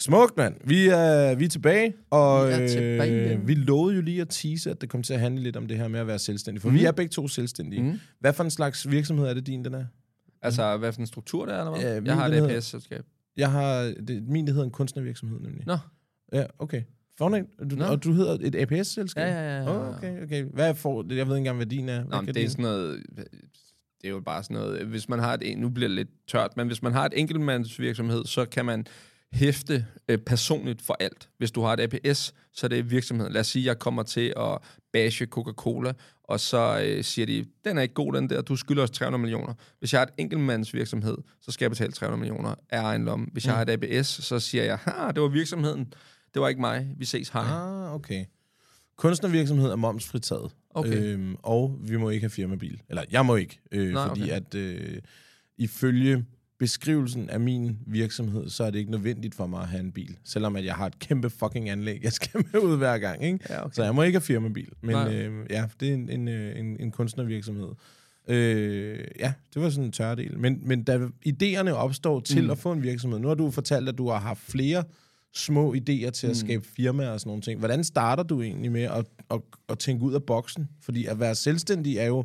Smukt, mand. Vi er, vi er tilbage, og Vi er tilbage. Øh, vi lovede jo lige at tease, at det kom til at handle lidt om det her med at være selvstændig. For Mhm. mm. vi er begge to selvstændige. Mm. Hvad for en slags virksomhed er det din, den er? Altså, hvad for en struktur det er, eller hvad? Ja, jeg har et APS-selskab. Jeg har, det, min det hedder en kunstnervirksomhed, nemlig. Nå. Ja, okay. Fornemt. Du, Nå. Og du hedder et APS-selskab? Ja, ja, ja, ja. Oh, okay, okay. Hvad for, jeg ved ikke engang, hvad din er. Nå, Hvad kan det er sådan noget... Det er jo bare sådan noget... Hvis man har et... Nu bliver det lidt tørt, men hvis man har et enkeltmandsvirksomhed, så kan man hæfte øh, personligt for alt. Hvis du har et APS, så er det virksomheden. Lad os sige, at jeg kommer til at bashe Coca-Cola, og så øh, siger de, den er ikke god, den der, du skylder os 300 millioner. Hvis jeg har et enkeltmandsvirksomhed, så skal jeg betale 300 millioner af egen lomme. Hvis jeg har et APS, så siger jeg, ha, det var virksomheden, det var ikke mig, vi ses, hej. Ah, okay. Kunstnervirksomhed er momsfritaget. Okay. Øhm, og vi må ikke have firmabil. Eller jeg må ikke. Øh, Nej, fordi okay. at øh, ifølge beskrivelsen af min virksomhed, så er det ikke nødvendigt for mig at have en bil. Selvom at jeg har et kæmpe fucking anlæg, jeg skal med ud hver gang. Ikke? Ja, okay. Så jeg må ikke have firmabil. Men Nej. øh, ja, det er en, en, øh, en, en kunstnervirksomhed. Øh, ja, det var sådan en tørdel. Men, men da idéerne opstår til mm. at få en virksomhed, nu har du fortalt, at du har haft flere små idéer til at skabe firmaer og sådan nogle ting. Hvordan starter du egentlig med at, at, at tænke ud af boksen? Fordi at være selvstændig er jo,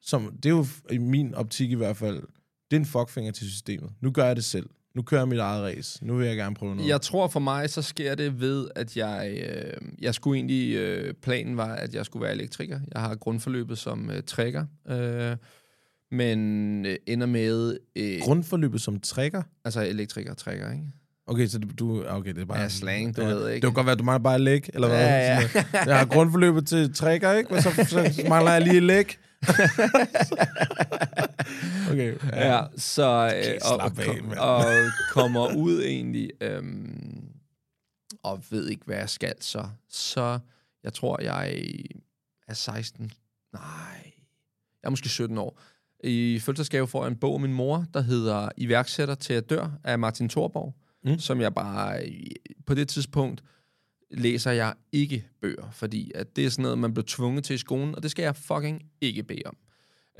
som, det er jo i min optik i hvert fald, det er en fuckfinger til systemet. Nu gør jeg det selv. Nu kører jeg mit eget race. Nu vil jeg gerne prøve noget. Jeg tror for mig, så sker det ved, at jeg, øh, jeg skulle egentlig, øh, planen var, at jeg skulle være elektriker. Jeg har grundforløbet som øh, trækker, øh, men øh, ender med, øh, Grundforløbet som trækker? altså elektriker trækker, ikke? Okay, så du, du okay, det er bare... Ja, slang, du ja, ved, ikke? Det kan godt være, du mangler bare læg, eller hvad? Ja, ja. Jeg har grundforløbet til trækker, ikke? Men så, så mangler jeg lige læg. okay, ja. Ja, så øh, og, og, af, mand. og kommer ud egentlig, øhm, og ved ikke, hvad jeg skal så. Så jeg tror, jeg er 16. Nej, jeg er måske 17 år. I fødselsdagsgave får jeg en bog af min mor, der hedder Iværksætter til at dør af Martin Thorborg, Mm. som jeg bare på det tidspunkt læser jeg ikke bøger, fordi at det er sådan noget, man blev tvunget til i skolen, og det skal jeg fucking ikke bede om.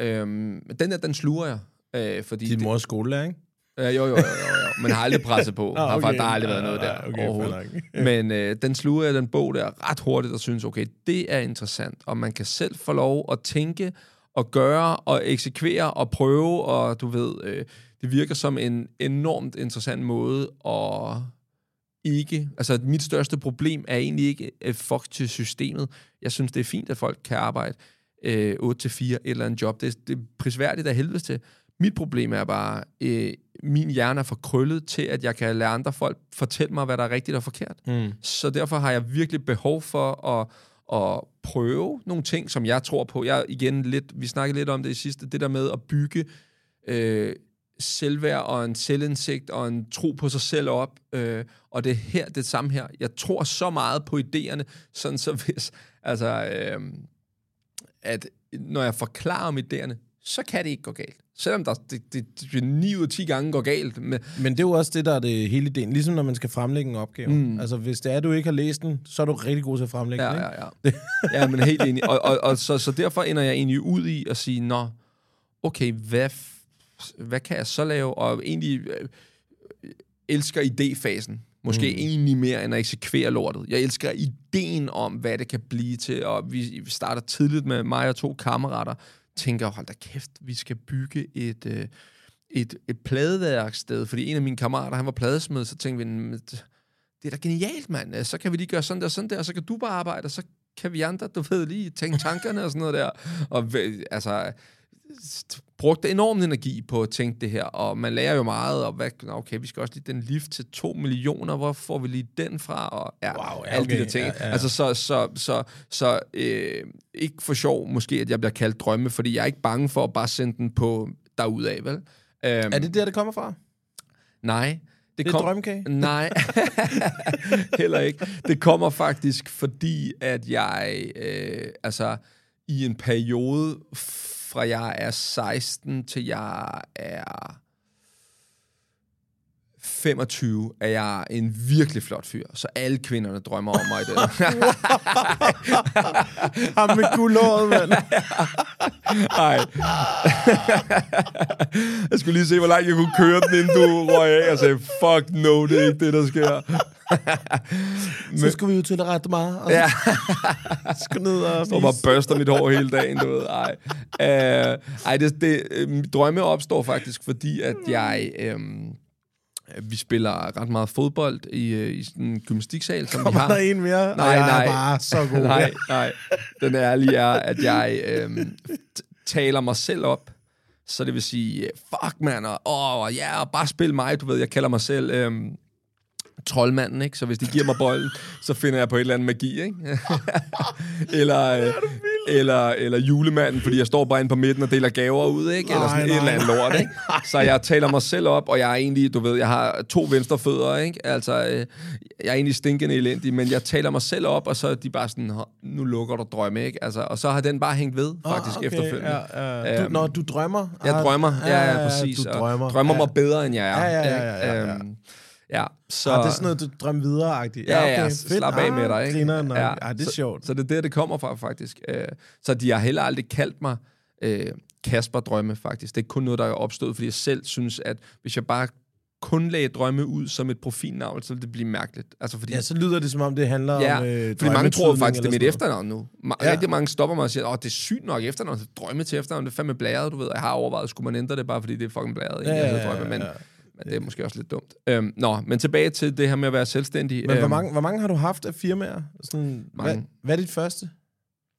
Øhm, den der, den sluger jeg. Øh, fordi Din mors skolelærer, ikke? Ja, jo, jo, jo, jo, jo. Men har aldrig presset på. Har okay. faktisk der har aldrig været noget der okay, overhovedet. Men øh, den sluger jeg, den bog der, ret hurtigt og synes, okay, det er interessant. Og man kan selv få lov at tænke og gøre og eksekvere og prøve, og du ved, øh, det virker som en enormt interessant måde at ikke... Altså, mit største problem er egentlig ikke øh, fuck til systemet. Jeg synes, det er fint, at folk kan arbejde øh, 8-4 eller en job. Det, er- det er prisværdigt af helvede til. Mit problem er bare, øh, min hjerne er for krøllet til, at jeg kan lade andre folk fortælle mig, hvad der er rigtigt og forkert. Mm. Så derfor har jeg virkelig behov for at, at prøve nogle ting, som jeg tror på. Jeg igen lidt, vi snakkede lidt om det i sidste, det der med at bygge øh, selvværd og en selvindsigt og en tro på sig selv op. Øh, og det er her, det samme her. Jeg tror så meget på idéerne, sådan så hvis, altså, øh, at når jeg forklarer om idéerne, så kan det ikke gå galt. Selvom der, det, det, det 9 ud af 10 gange går galt. Med, Men det er jo også det, der er det hele ideen. Ligesom når man skal fremlægge en opgave. Mm. Altså, hvis det er, du ikke har læst den, så er du rigtig god til at fremlægge den, Ja, ikke? ja, ja. ja, men helt enig. Og, og, og så, så derfor ender jeg egentlig ud i at sige, nå, okay, hvad, hvad kan jeg så lave? Og egentlig øh, elsker idéfasen. Måske mm. egentlig mere end at eksekvere lortet. Jeg elsker ideen om, hvad det kan blive til, og vi starter tidligt med mig og to kammerater, tænker, hold da kæft, vi skal bygge et, øh, et, et pladeværksted, fordi en af mine kammerater, han var pladesmed, så tænkte vi, "Men det er da genialt, mand. Så kan vi lige gøre sådan der, sådan der, og så kan du bare arbejde, og så kan vi andre, du ved, lige tænke tankerne og sådan noget der. Og væ- altså, brugte enorm energi på at tænke det her, og man lærer jo meget, og hvad, okay, vi skal også lige den lift til 2 millioner, hvor får vi lige den fra, og ja, Wow, ja, alle de okay, der ting. ja, ja. Altså, så, så, så, så øh, ikke for sjov måske, at jeg bliver kaldt drømme, fordi jeg er ikke bange for at bare sende den på derudad, vel? Øhm, Er det der, det kommer fra? Nej. Det er drømmekage? Nej, heller ikke. Det kommer faktisk, fordi at jeg, øh, altså, i en periode fra jeg er 16 til jeg er 25, er jeg en virkelig flot fyr. Så alle kvinderne drømmer om mig i det. Ham med guldhåret, mand. Nej. jeg skulle lige se, hvor langt jeg kunne køre den, inden du røg af og sagde, fuck no, det er ikke det, der sker. Så skulle vi jo til at rette mig, og Ja. skulle ned og og bare børster mit hår hele dagen, du ved. Ej, uh, ej det, det, øh, drømme opstår faktisk, fordi at jeg... Øhm, vi spiller ret meget fodbold i, øh, i sådan en gymnastiksal, som vi Kommer har. der en mere? Nej, jeg nej. er bare så god. nej, nej. Den ærlige er, at jeg øhm, taler mig selv op. Så det vil sige, fuck man, og åh, ja, og bare spil mig, du ved, jeg kalder mig selv øhm, troldmanden, ikke? Så hvis de giver mig bolden, så finder jeg på et eller andet magi, ikke? eller, øh, eller, eller julemanden, fordi jeg står bare inde på midten og deler gaver ud, ikke? Eller sådan Nej, et eller andet lort, ikke? Så jeg taler mig selv op, og jeg er egentlig, du ved, jeg har to venstre fødder, ikke? Altså, øh, jeg er egentlig stinkende elendig, men jeg taler mig selv op, og så er de bare sådan, "Hå, nu lukker du drømme, ikke? Altså, og så har den bare hængt ved, faktisk, Ah, okay, efterfølgende. Ja, ja. Du, når du drømmer? Jeg Ah, drømmer, ja, ja, præcis. Du og drømmer. drømmer ja. mig bedre, end jeg er. Ja, ja, ja, ja, ja, ja. Øhm, ja, så... Ah, det er sådan noget, du drømmer videre-agtigt. Ja, ja, slap af med dig, ikke? Grineren, Ja, ja, det er så, sjovt. Så det er der, det kommer fra, faktisk. Øh, så de har heller aldrig kaldt mig øh, Kasper Drømme, faktisk. Det er kun noget, der er opstået, fordi jeg selv synes, at hvis jeg bare kun lagde drømme ud som et profilnavn, så ville det blive mærkeligt. Altså, fordi, Ja, så lyder det, som om det handler ja, om øh, fordi mange tror faktisk, det er mit efternavn nu. Ma- Ja. ja. Rigtig mange stopper mig og siger, åh, det er sygt nok efternavn. Så drømme til efternavn, det er fandme blæret, du ved. Jeg har overvejet, skulle man ændre det bare, fordi det er fucking blæret. Ja, ja, hedder ja, drømme, men, ja. Men det er måske også lidt dumt. Øhm, nå, men tilbage til det her med at være selvstændig. Men hvor Øhm, mange, hvor mange har du haft af firmaer? Sådan, hvad, Mange. hvad er dit første?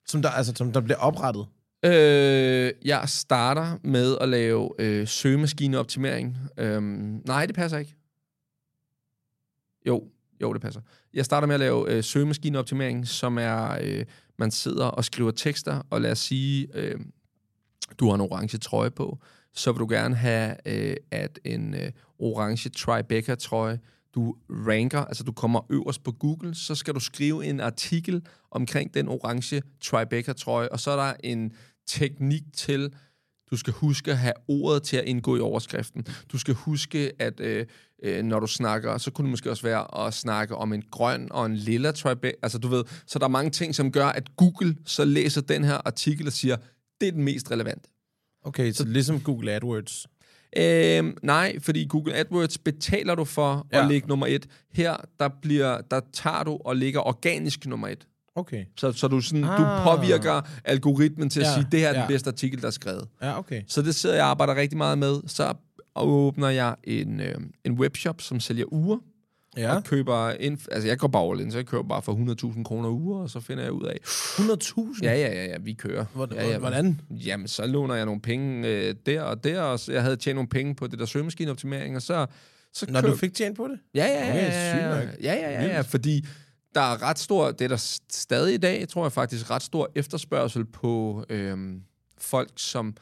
Som der, altså, som der bliver oprettet? Øh, jeg starter med at lave øh, søgemaskineoptimering. Øhm, nej, det passer ikke. Jo, jo, det passer. Jeg starter med at lave øh, søgemaskineoptimering, som er, øh, man sidder og skriver tekster, og lad os sige, øh, du har en orange trøje på, så vil du gerne have, øh, at en øh, orange Tribeca-trøje, du ranker, altså du kommer øverst på Google, så skal du skrive en artikel omkring den orange Tribeca-trøje, og så er der en teknik til, du skal huske at have ordet til at indgå i overskriften. Du skal huske, at øh, øh, når du snakker, så kunne det måske også være at snakke om en grøn og en lilla Tribeca. Altså du ved, så der er mange ting, som gør, at Google så læser den her artikel og siger, det er den mest relevante. Okay, så ligesom Google AdWords. Øhm, nej, fordi Google AdWords betaler du for ja. At ligge nummer et. Her, der, bliver, der tager du og ligger organisk nummer et. Okay. Så, så du, sådan, ah. Du påvirker algoritmen til at Ja, sige, det her er den ja. bedste artikel, der er skrevet. Ja, okay. Så det sidder jeg og arbejder rigtig meget med. Så åbner jeg en, øh, en webshop, som sælger uger. Ja. Og køber ind, altså jeg går bare in, så jeg køber bare for 100.000 kroner uger, og så finder jeg ud af, 100.000? ja, ja, ja, ja, vi kører. Hvordan- ja, ja, hvordan? Jamen, så låner jeg nogle penge øh, der og der, og jeg havde tjent nogle penge på det der søgemaskineoptimering, og så... så Når køb- du fik tjent på det? Ja, ja, ja, ja, ja, ja, ja, ja, ja, fordi der er ret stor, det er der stadig i dag, tror jeg faktisk, ret stor efterspørgsel på øhm, folk, som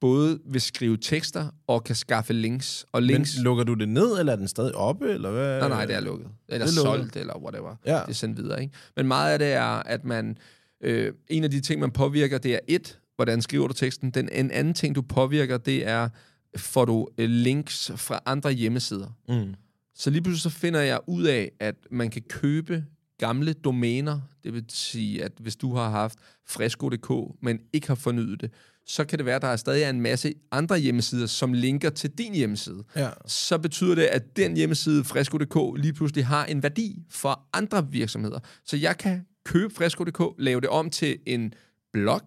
både vil skrive tekster og kan skaffe links. Og links, Men lukker du det ned, eller er den stadig oppe, eller hvad? nej, nej, det er lukket. Eller Det er lukket. solgt, eller whatever. Ja. Det er sendt videre, ikke? Men meget af det er, at man... Øh, en af de ting, man påvirker, det er et, hvordan skriver du teksten. Den, en anden ting, du påvirker, det er, får du øh, links fra andre hjemmesider. Mm. Så lige pludselig så finder jeg ud af, at man kan købe gamle domæner. Det vil sige, at hvis du har haft fresco.dk, men ikke har fornyet det, så kan det være, at der er stadig er en masse andre hjemmesider, som linker til din hjemmeside. Ja. Så betyder det, at den hjemmeside, fresco.dk, lige pludselig har en værdi for andre virksomheder. Så jeg kan købe fresco.dk, lave det om til en blog,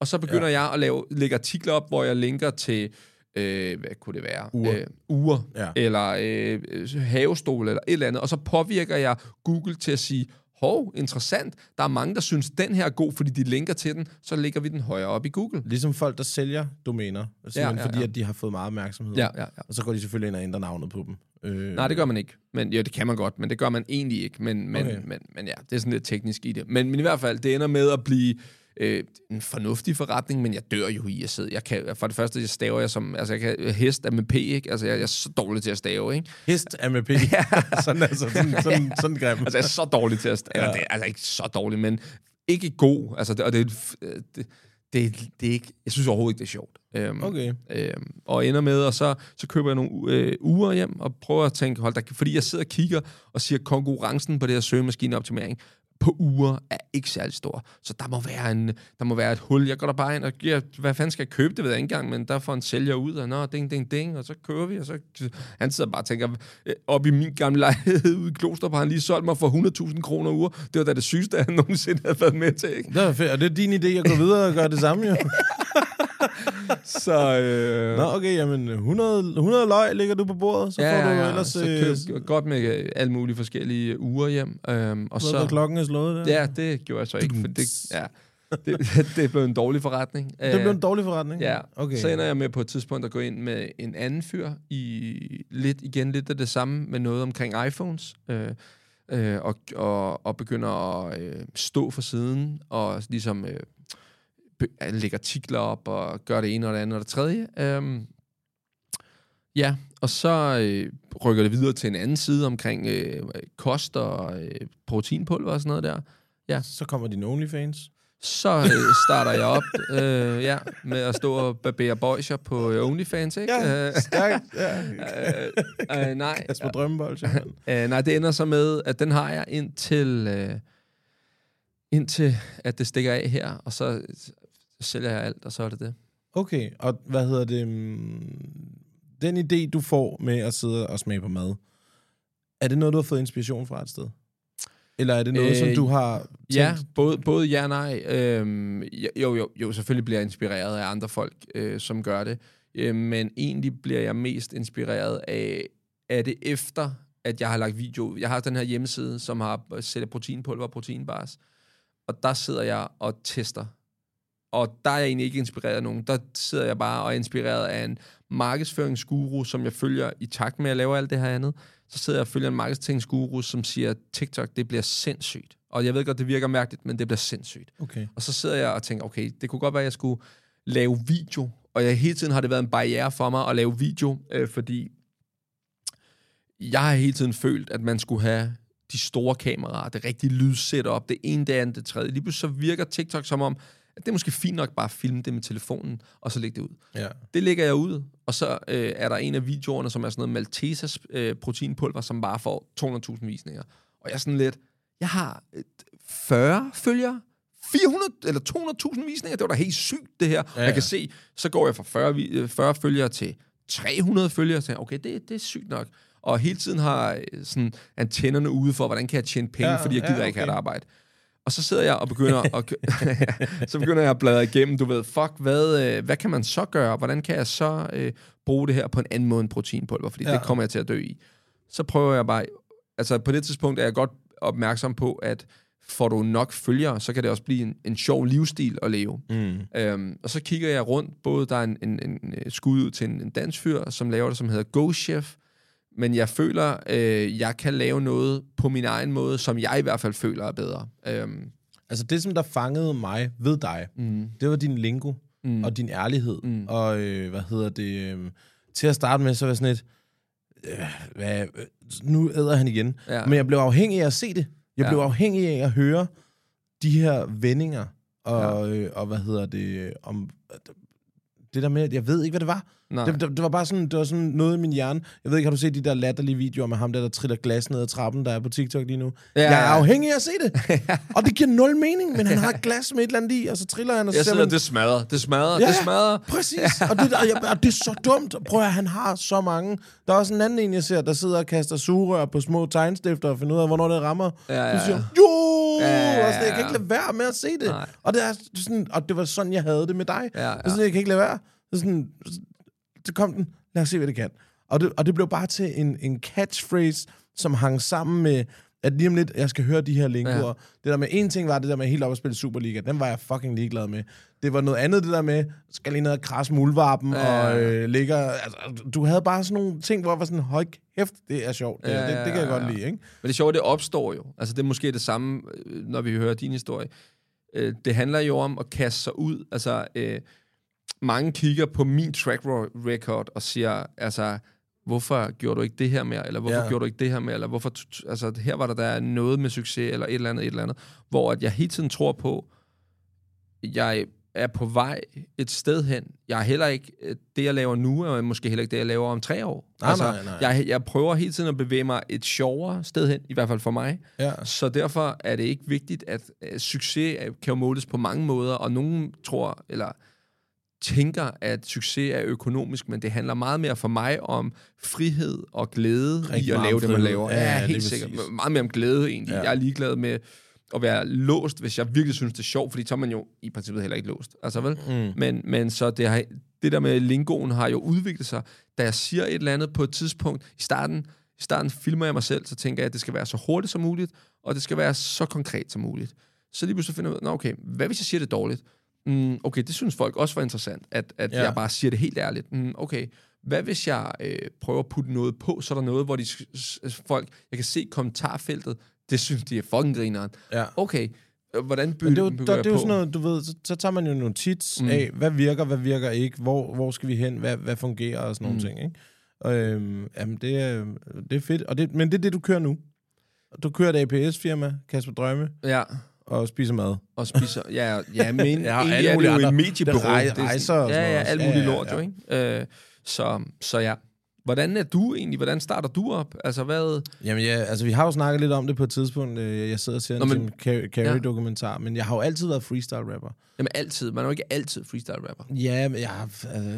og så begynder ja. jeg at lave, lægge artikler op, hvor jeg linker til øh, hvad kunne det være? Ure. Øh, ure, Ja. eller øh, havestol, eller et eller andet. Og så påvirker jeg Google til at sige, hov, interessant, der er mange, der synes, den her er god, fordi de linker til den, så lægger vi den højere op i Google. Ligesom folk, der sælger domæner, ja, fordi, ja. at de har fået meget opmærksomhed. Ja, ja, ja. Og så går de selvfølgelig ind og ændrer navnet på dem. Øh, Nej, det gør man ikke. Men, ja, det kan man godt, men det gør man egentlig ikke. Men, men, okay. men, men ja, det er sådan lidt teknisk i det. Men, men i hvert fald, det ender med at blive øh, en fornuftig forretning, men jeg dør jo i at sidde. Jeg kan, for det første, jeg staver jeg som... Altså, jeg kan, hest er med P, ikke? Altså, jeg, jeg er så dårlig til at stave, ikke? Hest er med P. sådan, altså, sådan, sådan, sådan grim. Altså, jeg er så dårlig til at stave. Ja. Ja. Det er altså ikke så dårlig, men ikke god. Altså, det, og det, et- det, det, det er ikke... Jeg synes overhovedet ikke, det er sjovt. Øhm, Okay. Øhm, og ender med, og så, så køber jeg nogle øh, uger hjem, og prøver at tænke, hold da, fordi jeg sidder og kigger og siger, konkurrencen på det her søgemaskineoptimering på uger er ikke særlig stor. Så der må være, en, der må være et hul. Jeg går der bare ind og giver, hvad fanden skal jeg købe? Det ved jeg ikke engang, men der får en sælger ud, og nå, ding, ding, ding, og så kører vi, og så han sidder bare og tænker, øh, op i min gamle lejlighed ude i Klostrup har han lige solgt mig for 100.000 kroner uger. Det var da det sygeste, han nogensinde havde været med til, ikke? Det er fedt. Og det er din idé at gå videre og gøre det samme, jo. Så, øh, Nå, okay, jamen 100, 100 løg ligger du på bordet, så får du ellers... så øh, køb godt med øh, alle mulige forskellige uger hjem. Øhm, og så... så, klokken er slået der. ja, det gjorde jeg så ikke, for det, ja, det, det blev en dårlig forretning. Det blev en dårlig forretning. Ja, Okay. okay. så ender jeg med på et tidspunkt at gå ind med en anden fyr i lidt igen lidt af det samme med noget omkring iPhones. Øh, øh, og, og, og begynder at øh, stå for siden og ligesom øh, be- lægge artikler op og gøre det ene og det andet og det tredje. Øhm, ja, og så øh, rykker det videre til en anden side omkring øh, kost og øh, proteinpulver og sådan noget der. Ja. Så kommer din OnlyFans. Så øh, starter jeg op øh, ja, med at stå og barbere boyser på øh, OnlyFans, ikke? Ja, Øh, stærkt. Ja. øh, øh, nej, Kasper Drømmebold, simpelthen. øh, nej, det ender så med, at den har jeg indtil, øh, indtil at det stikker af her, og så, så sælger jeg alt, og så er det det. Okay, og hvad hedder det? mm, Den idé, du får med at sidde og smage på mad, er det noget, du har fået inspiration fra et sted? Eller er det noget, øh, som Øh, du har tænkt? Ja, både, både ja og nej. Øhm, jo, jo, jo, selvfølgelig bliver jeg inspireret af andre folk, øh, som gør det. Øh, men egentlig bliver jeg mest inspireret af, af det efter, at jeg har lagt video. Jeg har den her hjemmeside, som har sælger proteinpulver og proteinbars. Og der sidder jeg og tester. Og der er jeg egentlig ikke inspireret af nogen. Der sidder jeg bare og er inspireret af en markedsføringsguru, som jeg følger i takt med at lave alt det her andet. Så sidder jeg og følger en markedsføringsguru, som siger, TikTok, det bliver sindssygt. Og jeg ved godt, det virker mærkeligt, men det bliver sindssygt. Okay. Og så sidder jeg og tænker, okay, det kunne godt være, at jeg skulle lave video. Og jeg, hele tiden har det været en barriere for mig at lave video, øh, fordi jeg har hele tiden følt, at man skulle have de store kameraer, det rigtige lydsetup, det ene, det andet, det tredje. Lige pludselig så virker TikTok som om, at det er måske fint nok bare at filme det med telefonen, og så lægge det ud. Ja. Det lægger jeg ud, og så øh, er der en af videoerne, som er sådan noget Maltesers øh, proteinpulver, som bare får 200.000 visninger. Og jeg er sådan lidt, jeg har øh, 40 følgere, 400 eller 200.000 visninger, det var da helt sygt det her. Ja, ja. Jeg kan se, så går jeg fra 40, vi- øh, 40 følgere til 300 følgere, så tænker okay, det, det er sygt nok. Og hele tiden har øh, sådan antennerne ude for, hvordan kan jeg tjene penge, Ja, fordi jeg gider ja, okay. ikke have et arbejde. Og så sidder jeg og begynder at, så begynder jeg at bladre igennem, du ved, fuck, hvad, øh, hvad kan man så gøre? Hvordan kan jeg så øh, bruge det her på en anden måde end proteinpulver? Fordi ja. Det kommer jeg til at dø i. Så prøver jeg bare, altså på det tidspunkt er jeg godt opmærksom på, at får du nok følgere, så kan det også blive en, en sjov livsstil at leve. Mm. Øhm, og så kigger jeg rundt, både der er en, en, en øh, skud ud til en, en dansk fyr, som laver det, som hedder Go Chef, men jeg føler, øh, jeg kan lave noget på min egen måde, som jeg i hvert fald føler er bedre. Øhm, Altså det, som der fangede mig ved dig, mm, det var din lingo mm, og din ærlighed. Mm. Og øh, hvad hedder det? Øh, til at starte med, så var sådan et... Øh, hvad, nu æder han igen. ja. Men jeg blev afhængig af at se det. Jeg Ja. blev afhængig af at høre de her vendinger. Og, ja. øh, og hvad hedder det? Om, det der med, jeg ved ikke, hvad det var. Nej. Det, det, det, var bare sådan, det var sådan noget i min hjerne. Jeg ved ikke, har du set de der latterlige videoer med ham der, der triller glas ned ad trappen, der er på TikTok lige nu? Ja, jeg er afhængig af at se det. og det giver nul mening, men han har et glas med et eller andet i, og så triller han, og så Jeg ser sidder, man- det smadrer, det smadrer, Ja. det smadrer. Præcis, og det, og, jeg, og det er så dumt. Prøv at han har så mange. Der er også en anden en, jeg ser, der sidder og kaster sugerør på små tegnstifter og finder ud af, hvornår det rammer. Ja, ja, Så siger ja. han, jo! Ja, ja, ja. Og sådan, jeg kan ikke lade være med at se det. Nej. Og det, er sådan, og det var sådan, jeg havde det med dig. Ja, ja. Og sådan, jeg kan ikke lade være. Det er sådan, det kom den. Lad os se, hvad det kan. Og det, og det blev bare til en, en catchphrase, som hang sammen med, at lige om lidt, jeg skal høre de her lingoer. Ja. Det der med, en ting var det der med helt op at spille Superliga, den var jeg fucking ligeglad med. Det var noget andet, det der med, skal lige ned og krasse muldvarpen, ja. og øh, ligger, altså, du havde bare sådan nogle ting, hvor jeg var sådan, høj kæft, det er sjovt. Det, ja, det, det kan jeg godt lide, ikke? Men det sjove, det opstår jo. Altså, det er måske det samme, øh, når vi hører din historie. Øh, det handler jo om at kaste sig ud. Altså, øh, mange kigger på min track record og siger, altså, hvorfor gjorde du ikke det her mere, eller hvorfor ja. gjorde du ikke det her mere, eller hvorfor, altså her var der der noget med succes, eller et eller andet, et eller andet, hvor at jeg hele tiden tror på, jeg er på vej et sted hen. Jeg er heller ikke, det jeg laver nu, er måske heller ikke det, jeg laver om tre år. Nej, altså, nej, nej. Jeg, jeg prøver hele tiden at bevæge mig et sjovere sted hen, i hvert fald for mig. Ja. Så derfor er det ikke vigtigt, at, at succes kan måles på mange måder, og nogen tror, eller tænker, at succes er økonomisk, men det handler meget mere for mig om frihed og glæde Rigtig i at lave det, man laver. Ja, ja helt sikkert. Præcis. Meget mere om glæde egentlig. Ja. Jeg er ligeglad med at være låst, hvis jeg virkelig synes, det er sjovt, fordi så er man jo i princippet heller ikke låst. Altså vel? Mm. Men, men så det, har, det der med lingoen har jo udviklet sig. Da jeg siger et eller andet på et tidspunkt, i starten, i starten filmer jeg mig selv, så tænker jeg, at det skal være så hurtigt som muligt, og det skal være så konkret som muligt. Så lige pludselig finder jeg ud af, okay, hvad hvis jeg siger det dårligt? Mm, okay, det synes folk også var interessant, at, at ja. jeg bare siger det helt ærligt. Mm, okay, hvad hvis jeg øh, prøver at putte noget på, så er der noget, hvor de folk, jeg kan se kommentarfeltet, det synes de er fucking grineren. Ja. Okay, øh, hvordan bygger, det, bygger der, det er jo sådan noget, du ved, så, så tager man jo nogle tits mm. af, hvad virker, hvad virker ikke, hvor, hvor skal vi hen, hvad, hvad fungerer og sådan nogle mm. ting, ikke? Og, øhm, jamen, det er, det er fedt, og det, men det er det, du kører nu. Du kører et APS-firma, Kasper Drømme. Ja og spiser mad. Og spiser, ja, ja men ja, egentlig er det jo en mediebureau. Rejser og Ja, ja, alt muligt ja, ja, lort ja. jo, ikke? Øh, så, så ja. Hvordan er du egentlig? Hvordan starter du op? Altså, hvad... Jamen, ja, altså, vi har jo snakket lidt om det på et tidspunkt. Øh, jeg sidder og ser Nå, men, en Carrie-dokumentar, ja. men jeg har jo altid været freestyle-rapper. Jamen, altid. Man er jo ikke altid freestyle-rapper. Ja, men jeg har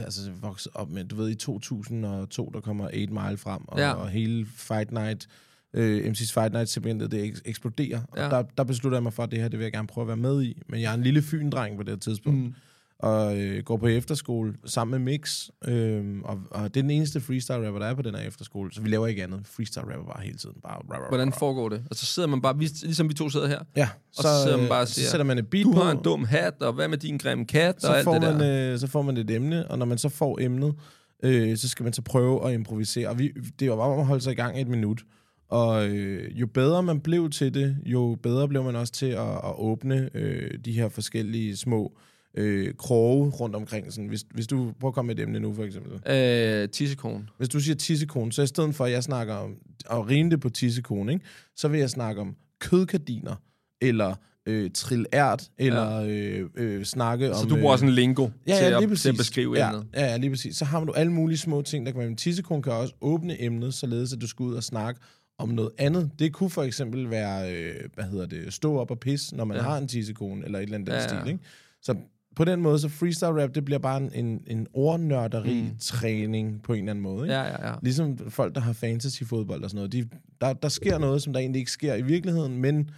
altså, vokset op med, du ved, i 2002, der kommer 8 Mile frem, og, ja. og hele Fight Night øh, MC's Fight Night segmentet, det ek- eksploderer. Ja. Og der, der beslutter jeg mig for, at det her, det vil jeg gerne prøve at være med i. Men jeg er en lille fyndreng på det tidspunkt. Mm. Og øh, går på efterskole sammen med Mix. Øh, og, og det er den eneste freestyle rapper, der er på den her efterskole. Så vi laver ikke andet. Freestyle rapper bare hele tiden. Bare, rah, rah, Hvordan foregår det? Altså sidder man bare, ligesom vi to sidder her? Ja. Så, og så sidder man bare og siger, så sætter man et beat du på, har en dum hat, og hvad med din grimme kat, så og alt får det man, der. Øh, så får man et emne, og når man så får emnet, øh, så skal man så prøve at improvisere. Og vi, det jo bare at holde sig i gang et minut. Og øh, jo bedre man blev til det, jo bedre blev man også til at, at åbne øh, de her forskellige små øh, kroge rundt omkring. Sådan, hvis, hvis du prøver at komme med et emne nu, for eksempel. Øh, tissekone. Hvis du siger tissekone, så i stedet for, at jeg snakker om at rime det på tissekone, ikke, så vil jeg snakke om kødkardiner, eller øh, trillært, eller ja. øh, øh, snakke så om... Så du bruger øh, sådan en lingo ja, til, ja, at, til at beskrive ja, emnet? Ja, ja, lige præcis. Så har du alle mulige små ting, der kan være... Men tissekone kan også åbne emnet, således at du skal ud og snakke om noget andet. Det kunne for eksempel være, øh, hvad hedder det, stå op og pisse, når man ja. har en tissekone, eller et eller andet ja, stil, ikke? Så på den måde, så freestyle rap, det bliver bare en, en ordnørderi-træning mm. på en eller anden måde. Ikke? Ja, ja, ja. Ligesom folk, der har fantasy-fodbold og sådan noget. De, der, der sker noget, som der egentlig ikke sker i virkeligheden, men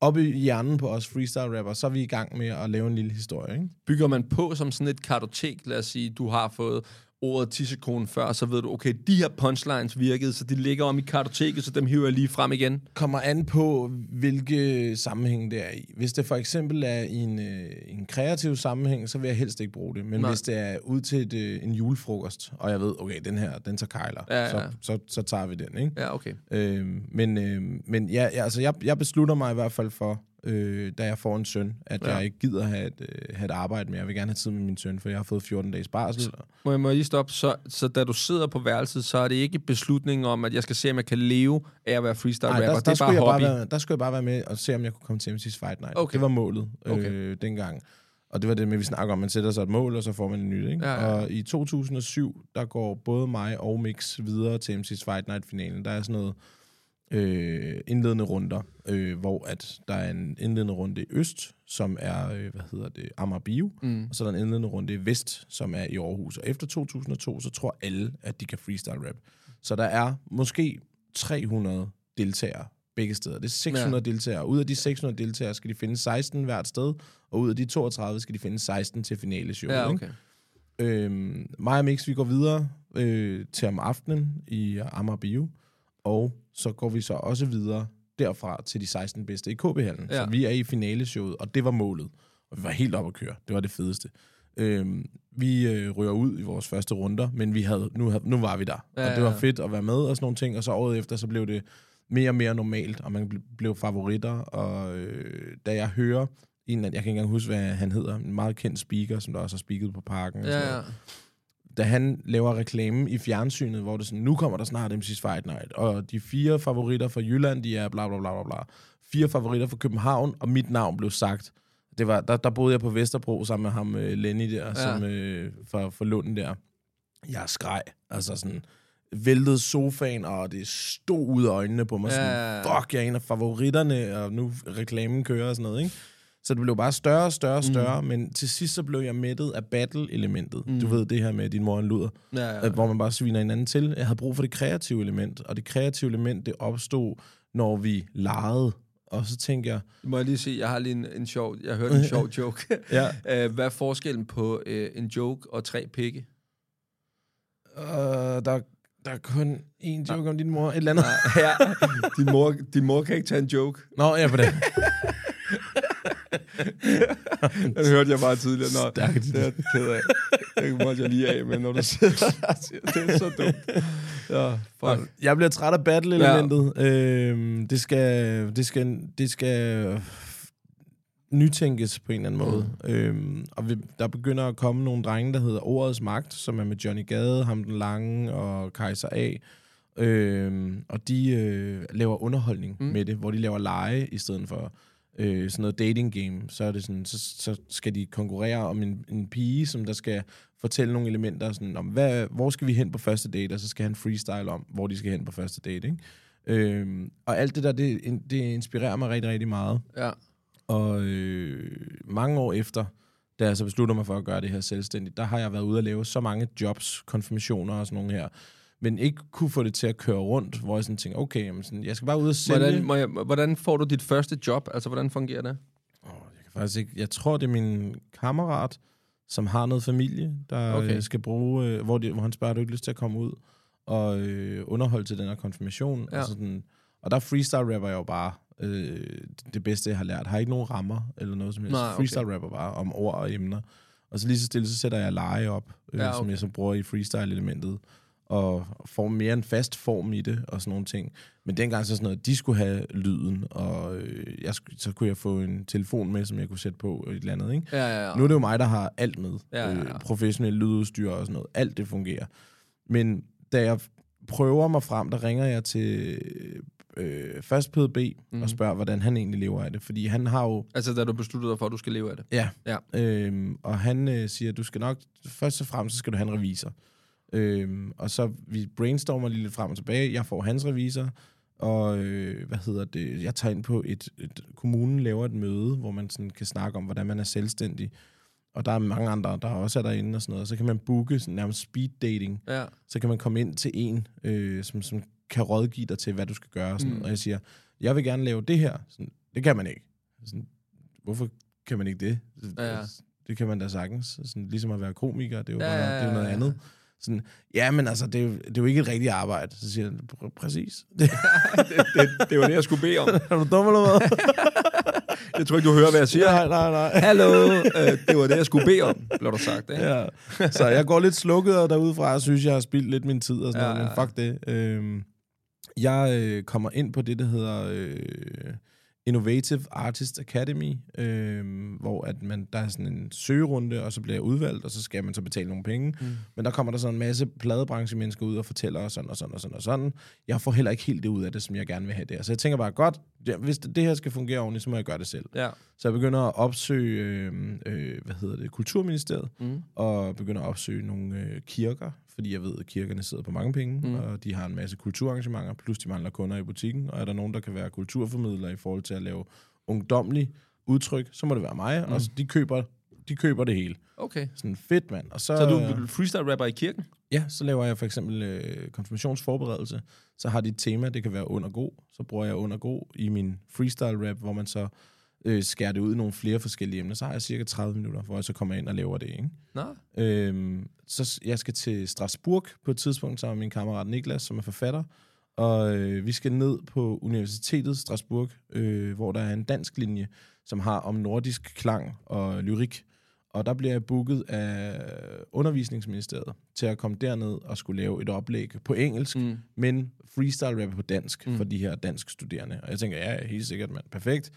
oppe i hjernen på os freestyle-rapper, så er vi i gang med at lave en lille historie. Ikke? Bygger man på som sådan et kartotek, lad os sige, du har fået ordet tissekone før, så ved du, okay, de her punchlines virkede, så de ligger om i kartoteket, så dem hiver jeg lige frem igen. Kommer an på, hvilke sammenhæng det er i. Hvis det for eksempel er i en, øh, en kreativ sammenhæng, så vil jeg helst ikke bruge det. Men Nej. hvis det er ud til et, øh, en julefrokost, og jeg ved, okay, den her, den tager kejler, ja, ja. Så, så, så tager vi den, ikke? Ja, okay. Øh, men øh, men ja, altså, jeg, jeg beslutter mig i hvert fald for, øh, da jeg får en søn, at ja. jeg ikke gider have et, øh, have et arbejde mere. Jeg vil gerne have tid med min søn, for jeg har fået 14 dages barsel. Må jeg, må jeg lige stoppe? Så, så da du sidder på værelset, så er det ikke beslutningen om, at jeg skal se, om jeg kan leve af at være freestyle rapper. Der, det er der bare hobby. Bare være, der skulle jeg bare være med og se, om jeg kunne komme til MC's Fight Night. Okay. Det var målet okay. øh, dengang. Og det var det med, vi snakker om, man sætter sig et mål, og så får man et nyt. Ikke? Ja, ja. Og i 2007, der går både mig og Mix videre til MC's Fight Night-finalen. Der er sådan noget øh, indledende runder, øh, hvor at der er en indledende runde i øst, som er, øh, hvad hedder det, Amager Bio, Mm. og så er der en indledende runde i vest, som er i Aarhus. Og efter 2002, så tror alle, at de kan freestyle rap. Så der er måske 300 deltagere begge steder. Det er 600 ja. deltagere. Ud af de 600 deltagere skal de finde 16 hvert sted, og ud af de 32 skal de finde 16 til finale show. Ja, okay. Øhm, mig og Mix, vi går videre øh, til om aftenen i Amager Bio, og så går vi så også videre derfra til de 16 bedste i KB-hallen. Ja. Ja. Så vi er i finaleshowet, og det var målet. Og vi var helt op at køre. Det var det fedeste. Øhm, vi øh, rører ud i vores første runder, men vi havde, nu, havde, nu var vi der. Ja, og det var ja. fedt at være med og sådan nogle ting. Og så året efter, så blev det mere og mere normalt, og man ble- blev favoritter. Og øh, da jeg hører en, jeg kan ikke engang huske, hvad han hedder, en meget kendt speaker, som der også har speaket på parken. Og sådan Ja, noget ja. Da han laver reklame i fjernsynet, hvor det sådan, nu kommer der snart MC's Fight Night, og de fire favoritter fra Jylland, de er bla bla bla bla bla. Fire favoritter fra København, og mit navn blev sagt. Det var, der, der boede jeg på Vesterbro sammen med ham, øh, Lenny der, ja. som, øh, for, for Lunden der. Jeg skreg, altså sådan, væltede sofaen, og det stod ud af øjnene på mig. Ja, Sådan, fuck, jeg er en af favoritterne, og nu reklamen kører og sådan noget, ikke? Så det blev bare større og større og større, mm. men til sidst så blev jeg mættet af battle-elementet. Mm. Du ved det her med din mor en luder, Ja, ja. ja. hvor man bare sviner hinanden til. Jeg havde brug for det kreative element, og det kreative element, det opstod, når vi legede. Og så tænkte jeg, Må jeg lige se, jeg har lige en, en sjov, jeg hørte en sjov joke. ja, uh, hvad er forskellen på uh, en joke og tre pikke? øh, der, der er kun én joke om din mor, et eller andet. ja, din mor, din mor kan ikke tage en joke. Nå, ja, på det. Den hørte jeg bare tidligere. Nå, Stærkt. det er jeg ked af. Det måtte jeg lige af med, når du sidder der det er så dumt. Ja, fuck. Jeg bliver træt af battle-elementet. Ja. Øhm, det skal, det skal, det skal nytænkes på en eller anden måde. Mm. Øhm, og vi, der begynder at komme nogle drenge, der hedder Ordets Magt, som er med Johnny Gade, Ham den Lange og Kaiser A. Øhm, og de øh, laver underholdning mm. med det, hvor de laver lege i stedet for øh, sådan noget dating game. Så er det sådan, så, så skal de konkurrere om en, en pige, som der skal fortælle nogle elementer, sådan om, hvad, hvor skal vi hen på første date, og så skal han freestyle om, hvor de skal hen på første date, ikke? Øhm, og alt det der, det, det inspirerer mig rigtig, rigtig meget. Ja. Og øh, mange år efter, da jeg så beslutter mig for at gøre det her selvstændigt, der har jeg været ude at lave så mange jobs, konfirmationer og sådan nogle her, men ikke kunne få det til at køre rundt, hvor jeg sådan tænker, okay, jamen sådan, jeg skal bare ud og sælge. Hvordan, må jeg, hvordan får du dit første job? Altså, hvordan fungerer det? Oh, jeg kan faktisk ikke. Jeg tror, det er min kammerat, som har noget familie, der Okay. okay. skal bruge, øh, hvor, de, hvor han spørger, har du ikke lyst til at komme ud og øh, underholde til den her konfirmation? Ja. Og, sådan, og der freestyle rapper jeg jo bare øh, det bedste, jeg har lært. Har ikke nogen rammer eller noget som helst. Nej, okay. Freestyle rapper bare om ord og emner. Og så lige så stille, så sætter jeg lege op, øh, Ja, okay. som jeg så bruger i freestyle-elementet og får mere en fast form i det, og sådan nogle ting. Men dengang så sådan noget, de skulle have lyden, og øh, jeg, så kunne jeg få en telefon med, som jeg kunne sætte på, et eller andet, ikke? Ja, ja, ja. Nu er det jo mig, der har alt med. Ja, ja, ja. Øh, professionel lydudstyr og sådan noget. Alt det fungerer. Men da jeg prøver mig frem, der ringer jeg til øh, først PDB mm. Mhm. og spørger, hvordan han egentlig lever af det. Fordi han har jo... Altså, da du besluttede dig for, at du skal leve af det. Ja. Ja. Øhm, og han øh, siger, du skal nok... Først og fremmest, så skal du have en revisor. Øhm, og så vi brainstormer lige lidt frem og tilbage. Jeg får hans revisor, og øh, hvad hedder det? Jeg tager ind på et, et... Kommunen laver et møde, hvor man sådan kan snakke om, hvordan man er selvstændig. Og der er mange andre, der også er derinde og sådan noget. Og så kan man booke sådan nærmest speed dating. Ja. Så kan man komme ind til en, øh, som, som kan rådgive dig til, hvad du skal gøre. og Sådan. Mm. Og jeg siger, jeg vil gerne lave det her. Sådan, det kan man ikke. Sådan, hvorfor kan man ikke det? Ja. Det kan man da sagtens. Sådan, ligesom at være komiker, det er jo, Ja, bare, det er noget andet. Sådan, ja, men altså, det er, jo, det er jo ikke et rigtigt arbejde. Så siger jeg, "Pr- præcis. Det, det, det, var det, jeg skulle bede om. er du dum eller hvad? Jeg tror ikke, du hører, hvad jeg siger. nej, nej, nej. Hallo, øh, det var det, jeg skulle bede om, blev der sagt. Ikke? Ja. Så jeg går lidt slukket derudefra, og synes, jeg har spildt lidt min tid og sådan Ja, noget, men fuck det. Øhm, jeg øh, kommer ind på det, der hedder øh, Innovative Artist Academy, øh, hvor at man, der er sådan en søgerunde, og så bliver jeg udvalgt, og så skal man så betale nogle penge. Mm. Men der kommer der sådan en masse pladebranchemennesker ud og fortæller og sådan og sådan og sådan og sådan. Jeg får heller ikke helt det ud af det, som jeg gerne vil have der. Så jeg tænker bare, godt, ja, hvis det, det her skal fungere ordentligt, så må jeg gøre det selv. Ja. Så jeg begynder at opsøge, øh, øh, hvad hedder det, Kulturministeriet, Mm. og begynder at opsøge nogle øh, kirker, fordi jeg ved, at kirkerne sidder på mange penge, Mm. og de har en masse kulturarrangementer, plus de mangler kunder i butikken, og er der nogen, der kan være kulturformidlere i forhold til at lave ungdomlig udtryk, så må det være mig, Mm. og så de køber, de køber det hele. Okay. Sådan fedt, mand. Og så, Så du freestyle rapper i kirken? Ja, så laver jeg for eksempel øh, konfirmationsforberedelse. Så har de et tema, det kan være under god. Så bruger jeg under god i min freestyle rap, hvor man så øh, skære det ud i nogle flere forskellige emner. Så har jeg cirka 30 minutter, hvor jeg så kommer ind og laver det, ikke? Nå, Øhm, så jeg skal til Strasbourg på et tidspunkt sammen med min kammerat Niklas, som er forfatter. Og øh, vi skal ned på Universitetet Strasbourg, øh, hvor der er en dansk linje, som har om nordisk klang og lyrik. Og der bliver jeg booket af undervisningsministeriet til at komme derned og skulle lave et oplæg på engelsk, mm. men freestyle rap på dansk mm. for de her dansk studerende. Og jeg tænker, ja, helt sikkert, mand. Perfekt.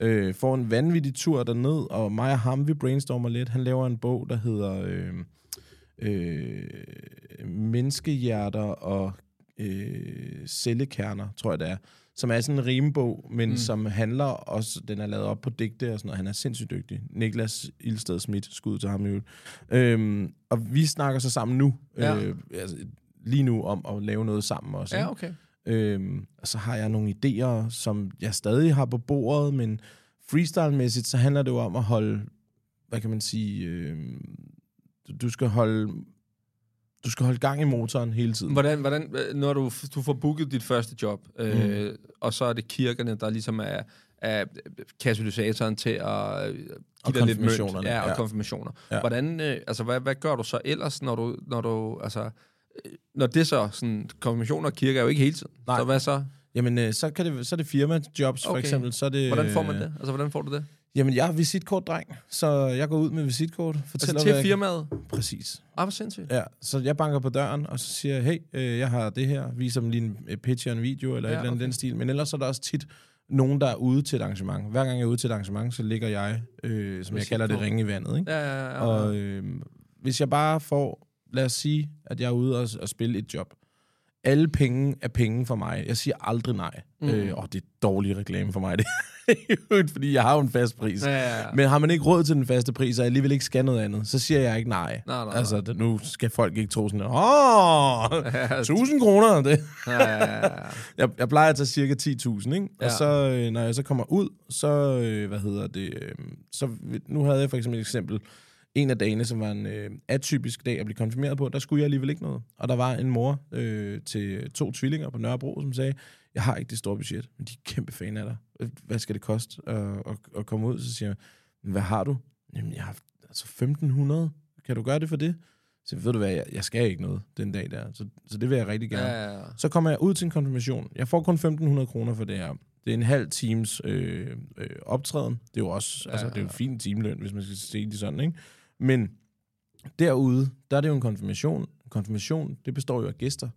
Øh, får en vanvittig tur derned, og mig og ham, vi brainstormer lidt. Han laver en bog, der hedder øh, øh, Menneskehjerter og øh, Cellekerner, tror jeg det er. Som er sådan en rimebog, men mm. som handler også, den er lavet op på digte og sådan noget. Han er sindssygt dygtig. Niklas Ilsted Schmidt, skud til ham i øvrigt. Øhm, og vi snakker så sammen nu, Ja. øh, altså, lige nu, om at lave noget sammen også. ja, ikke? Øhm, og så har jeg nogle idéer, som jeg stadig har på bordet, men freestyle-mæssigt, så handler det jo om at holde, hvad kan man sige, øhm, du, skal holde du skal holde gang i motoren hele tiden. Hvordan, hvordan, øh, når du, du får booket dit første job, øh, og så er det kirkerne, der ligesom er, er katalysatoren til at øh, give Og dig lidt mønt. Ja, og ja. konfirmationer. Ja. Hvordan, øh, altså, hvad, hvad gør du så ellers, når du, når du altså, øh, når det så, sådan, konfirmationer og kirke er jo ikke hele tiden. Nej. Så hvad så? Jamen, øh, så, kan det, så er det firma-jobs, for Okay. eksempel. Så er det, Hvordan får man øh, det? Altså, hvordan får du det? Jamen, jeg er visitkortdreng, så jeg går ud med visitkort, fortæller, Altså til hvad jeg- firmaet? Præcis. Ah, hvor sindssygt. Ja, så jeg banker på døren, og så siger jeg, hey, øh, jeg har det her, viser dem lige en øh, pitch en video, eller Ja, et eller andet okay. den stil. Men ellers er der også tit nogen, der er ude til et arrangement. Hver gang jeg er ude til et arrangement, så ligger jeg, øh, som jeg kalder det, ringe i vandet. Ikke? Ja, ja, ja. ja. Og øh, hvis jeg bare får, lad os sige, at jeg er ude og, og spille et job. Alle penge er penge for mig. Jeg siger aldrig nej. Mm. Øh, og det er dårlig reklame for mig, det fordi jeg har jo en fast pris. Ja, ja, ja. Men har man ikke råd til den faste pris, og alligevel ikke skal noget andet, så siger jeg ikke nej. Nej, nej, altså, det, nu skal folk ikke tro sådan, åh, 1000 kroner. Det. ja, ja, ja, ja. Jeg, jeg plejer at tage cirka 10.000, ikke? Ja. Og så, øh, når jeg så kommer ud, så, øh, hvad hedder det, øh, så, nu havde jeg for eksempel et eksempel, en af dagene, som var en øh, atypisk dag at blive konfirmeret på, der skulle jeg alligevel ikke noget. Og der var en mor øh, til to tvillinger på Nørrebro, som sagde, jeg har ikke det store budget, men de er kæmpe fan af dig. Hvad skal det koste at, at, at komme ud? Så siger jeg, "Men hvad har du? Jamen, jeg har altså 1500. Kan du gøre det for det? Så ved du hvad, jeg, jeg skal ikke noget den dag der. Så, så det vil jeg rigtig gerne. ja, ja. Så kommer jeg ud til en konfirmation. Jeg får kun 1.500 kroner for det her. Det er en halv times øh, øh, optræden. Det er jo også ja, altså, det er jo en fin timeløn, hvis man skal se det sådan, ikke? Men derude, der er det jo en konfirmation. Konfirmation, det består jo af gæster.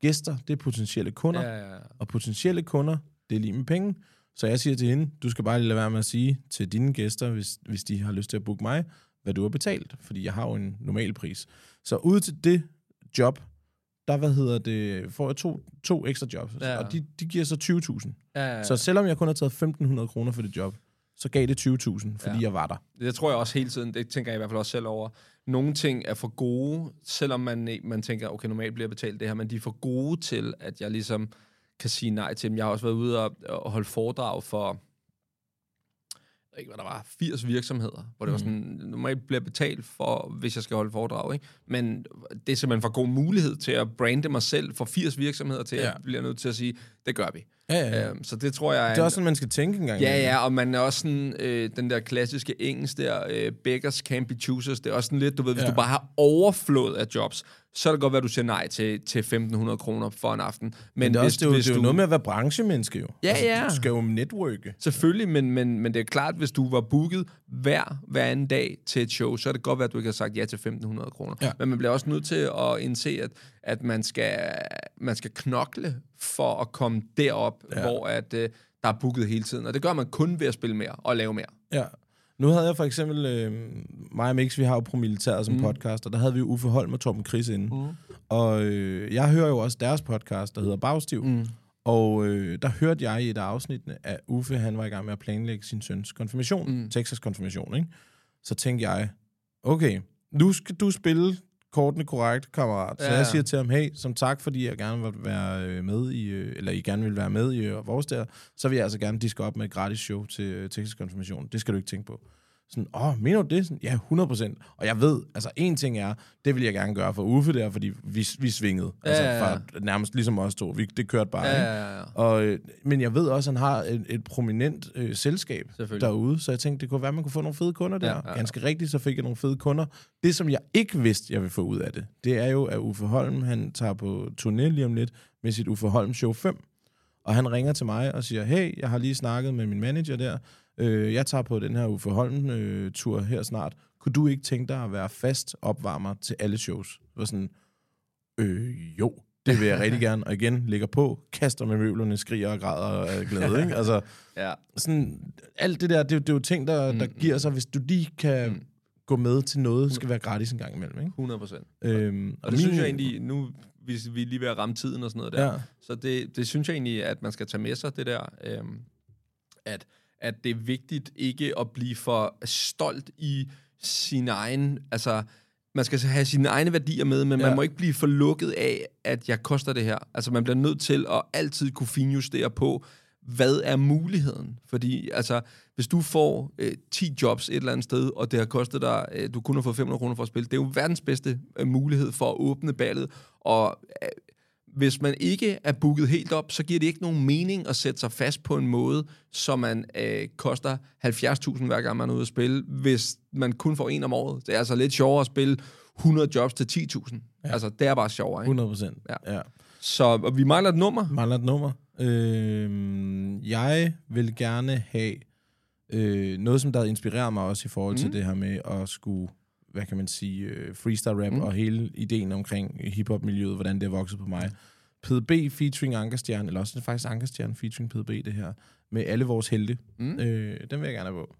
Gæster, det er potentielle kunder. Ja. ja, ja. Og potentielle kunder, det er lige med penge. Så jeg siger til hende, du skal bare lige lade være med at sige til dine gæster, hvis, hvis de har lyst til at booke mig, hvad du har betalt. Fordi jeg har jo en normal pris. Så ud til det job, der hvad hedder det, får jeg to, to ekstra jobs. Ja. Ja. Og de, de giver så 20.000. ja, ja. Så selvom jeg kun har taget 1.500 kroner for det job, så gav det 20.000, fordi Ja. jeg var der. Det tror jeg også hele tiden, det tænker jeg i hvert fald også selv over. Nogle ting er for gode, selvom man, man tænker, okay, normalt bliver betalt det her, men de er for gode til, at jeg ligesom kan sige nej til dem. Jeg har også været ude og, og holde foredrag for, jeg ikke, hvad der var, 80 virksomheder, hvor det var sådan, normalt bliver betalt for, hvis jeg skal holde foredrag, ikke? Men det er simpelthen for god mulighed til at brande mig selv for 80 virksomheder til, at Ja. jeg bliver nødt til at sige, det gør vi. Ja, ja, ja. Øhm, så det tror jeg Det er også sådan, man skal tænke engang. Ja, ja, og man er også sådan, øh, den der klassiske engelsk der, øh, beggars can't be choosers, det er også sådan lidt, du ved, hvis Ja. du bare har overflod af jobs, så er det godt være, at du siger nej til, til 1.500 kroner for en aften. Men, Men det er, også, hvis, det er, jo, hvis det er jo du, noget med at være branchemenneske, jo. Altså, Ja, ja. Du skal jo networke. Selvfølgelig, men, men, men det er klart, hvis du var booket hver, hver anden dag til et show, så er det godt være, at du ikke har sagt ja til 1.500 kroner. Ja. Men man bliver også nødt til at indse, at, at man, skal, man skal knokle for at komme derop, ja. Hvor at, øh, der er booket hele tiden. Og det gør man kun ved at spille mere og lave mere. Ja. Nu havde jeg for eksempel, øh, mig og Mix, vi har jo på militæret som mm. podcast, og der havde vi jo Uffe Holm og Torben Chris inde. Mm. Og øh, jeg hører jo også deres podcast, der hedder Bagstiv. Mm. Og øh, der hørte jeg i et af afsnittene, at Uffe han var i gang med at planlægge sin søns konfirmation, mm. Texas konfirmation, ikke? Så tænkte jeg, okay, nu skal du spille kortene korrekt, kammerat. Så Ja, jeg siger til ham, hey, som tak, fordi jeg gerne vil være øh, med i, øh, eller I gerne vil være med i øh, vores der, så vil jeg altså gerne diske op med et gratis show til Texas konfirmation. Det skal du ikke tænke på. Sådan, åh, mener du det? Sådan, ja, 100 procent. Og jeg ved, altså en ting er, det vil jeg gerne gøre for Uffe der, fordi vi, vi svingede. Ja, altså ja, ja. fra nærmest ligesom os to. Vi, det kørte bare, Ja, ikke? ja, ja. Og, øh, men jeg ved også, at han har et, et prominent øh, selskab derude, så jeg tænkte, det kunne være, at man kunne få nogle fede kunder der. Ja. ja. Ganske rigtigt, så fik jeg nogle fede kunder. Det, som jeg ikke vidste, jeg ville få ud af det, det er jo, at Uffe Holm, han tager på turné lige om lidt med sit Uffe Holm Show 5. Og han ringer til mig og siger, hey, jeg har lige snakket med min manager der. Øh, jeg tager på den her Uffe Holm-tur her snart. Kunne du ikke tænke dig at være fast opvarmer til alle shows? Det var sådan, øh, jo, det vil jeg rigtig gerne. Og igen, ligger på, kaster med møblerne, skriger og græder af glæde. Ikke? Altså, ja. sådan, alt det der, det, er jo- det er jo ting, der, der giver sig, hvis du lige kan Mm. gå med til noget, skal være gratis en gang imellem. Ikke? 100 procent. Øhm, Og det synes jeg egentlig, nu hvis vi er lige ved at ramme tiden og sådan noget der, Ja. så det, det synes jeg egentlig, at man skal tage med sig, det der, øhm, at, at det er vigtigt ikke at blive for stolt i sin egen, altså, man skal have sine egne værdier med, men ja. Man må ikke blive for lukket af, at jeg koster det her. Altså, man bliver nødt til at altid kunne finjustere på, hvad er muligheden? Fordi, altså, hvis du får øh, 10 jobs et eller andet sted, og det har kostet dig, øh, du kun har fået 500 kroner for at spille, det er jo verdens bedste øh, mulighed for at åbne ballet, og øh, hvis man ikke er booket helt op, så giver det ikke nogen mening at sætte sig fast på en måde, så man øh, koster 70.000 hver gang man er ude at spille, hvis man kun får en om året. Det er altså lidt sjovere at spille 100 jobs til 10.000. Ja. Altså, det er bare sjovere, ikke? 100 procent. Ja. ja. Så og vi mangler et nummer. Mangler et nummer. Øh, jeg vil gerne have øh, noget, som der inspirerer mig også i forhold til Mhm. det her med at skulle, hvad kan man sige, øh, freestyle rap Mhm. og hele ideen omkring hiphop-miljøet, hvordan det er vokset på mig. PDB featuring Ankerstjerne, eller også det er faktisk Ankerstjerne featuring PDB, det her, med alle vores helte. Mm. Øh, den vil jeg gerne have på.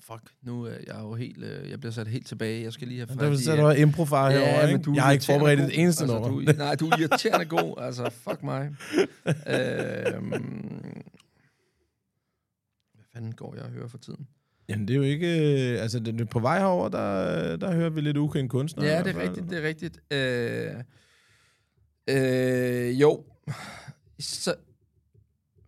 Fuck, nu er jeg jo helt, øh, jeg bliver sat helt tilbage. Jeg skal lige have fat i... så der var improfar Ja, herovre, men ikke? du Jeg har ikke forberedt god. et eneste altså, nummer. Du, nej, du er irriterende god. Altså, fuck mig. øhm, hvad fanden går jeg og hører for tiden? Jamen, det er jo ikke... øh, Altså, det, på vej herover der, der hører vi lidt ukendt kunstner. Ja, det er rigtigt, det er rigtigt. Øh, øh, jo, så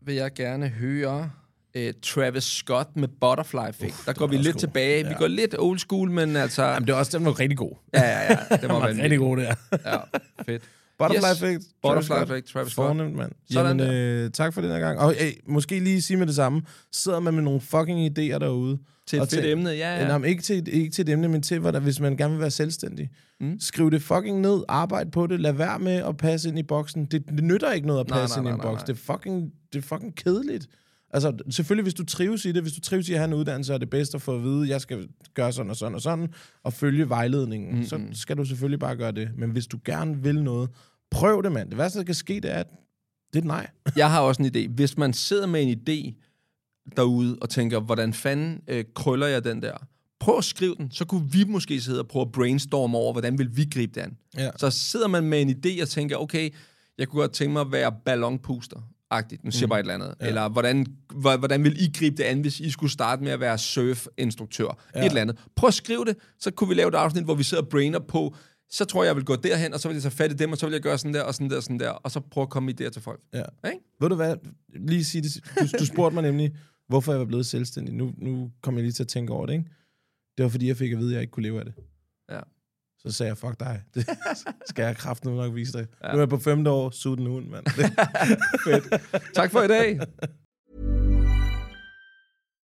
vil jeg gerne høre øh, Travis Scott med Butterfly Effect. Uff, Der går vi lidt god. tilbage. Vi Ja. går lidt old school, men altså... Jamen, det er også, den var rigtig god. Ja, ja, ja. Det var var rigtig god, der. Ja, fedt. Butterfly Yes. Effect. Butterfly. Effect, Travis Scott. Fornemt, mand. Sådan Jamen, øh, tak for den her gang. Og øh, måske lige sige med det samme. Sidder man med nogle fucking idéer derude. Til et fedt til- emne, ja, Ja. Jamen, ikke, til, ikke til et emne, men til, hvordan, hvis man gerne vil være selvstændig. Mm. Skriv det fucking ned. Arbejd på det. Lad være med at passe ind i boksen. Det, det nytter ikke noget at Nej, passe nej, ind i en nej, nej, boks. nej. Det er fucking, det er fucking kedeligt. Altså, selvfølgelig, hvis du trives i det, hvis du trives i at have en uddannelse, er det bedst at få at vide, at jeg skal gøre sådan og sådan og sådan, og følge vejledningen, mm-hmm. så skal du selvfølgelig bare gøre det. Men hvis du gerne vil noget, prøv det, mand. Det værste, der kan ske, det er, at det er nej. Jeg har også en idé. Hvis man sidder med en idé derude og tænker, hvordan fanden øh, krøller jeg den der? Prøv at skrive den, så kunne vi måske sidde og prøve at brainstorme over, hvordan vil vi gribe den. Ja. Så sidder man med en idé og tænker, okay, jeg kunne godt tænke mig at være ballonpuster. Agtigt. Nu siger jeg bare et eller andet. Ja. Eller hvordan, hvor- hvordan vil I gribe det an, hvis I skulle starte med at være surf-instruktør? Ja. Et eller andet. Prøv at skrive det, så kunne vi lave et afsnit, hvor vi sidder og brainer på, så tror jeg, jeg vil gå derhen, og så vil jeg tage fat i dem, og så vil jeg gøre sådan der, og sådan der, og sådan der, og så prøve at komme med idéer til folk. Ja. Ikke? Ved du hvad? Lige sige det. Du, du spurgte mig nemlig, hvorfor jeg var blevet selvstændig. Nu, nu kom jeg lige til at tænke over det, ikke? Det var fordi, jeg fik at vide, at jeg ikke kunne leve af det. Ja. Så sagde jeg, fuck dig. Det skal jeg kraften nok vise dig. Ja. Nu er jeg på femte år, sut en hund, mand. Tak for i dag.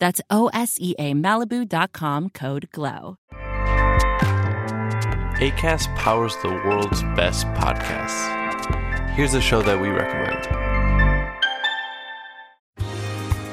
That's O S E A Malibu.com code GLOW. ACAST powers the world's best podcasts. Here's a show that we recommend.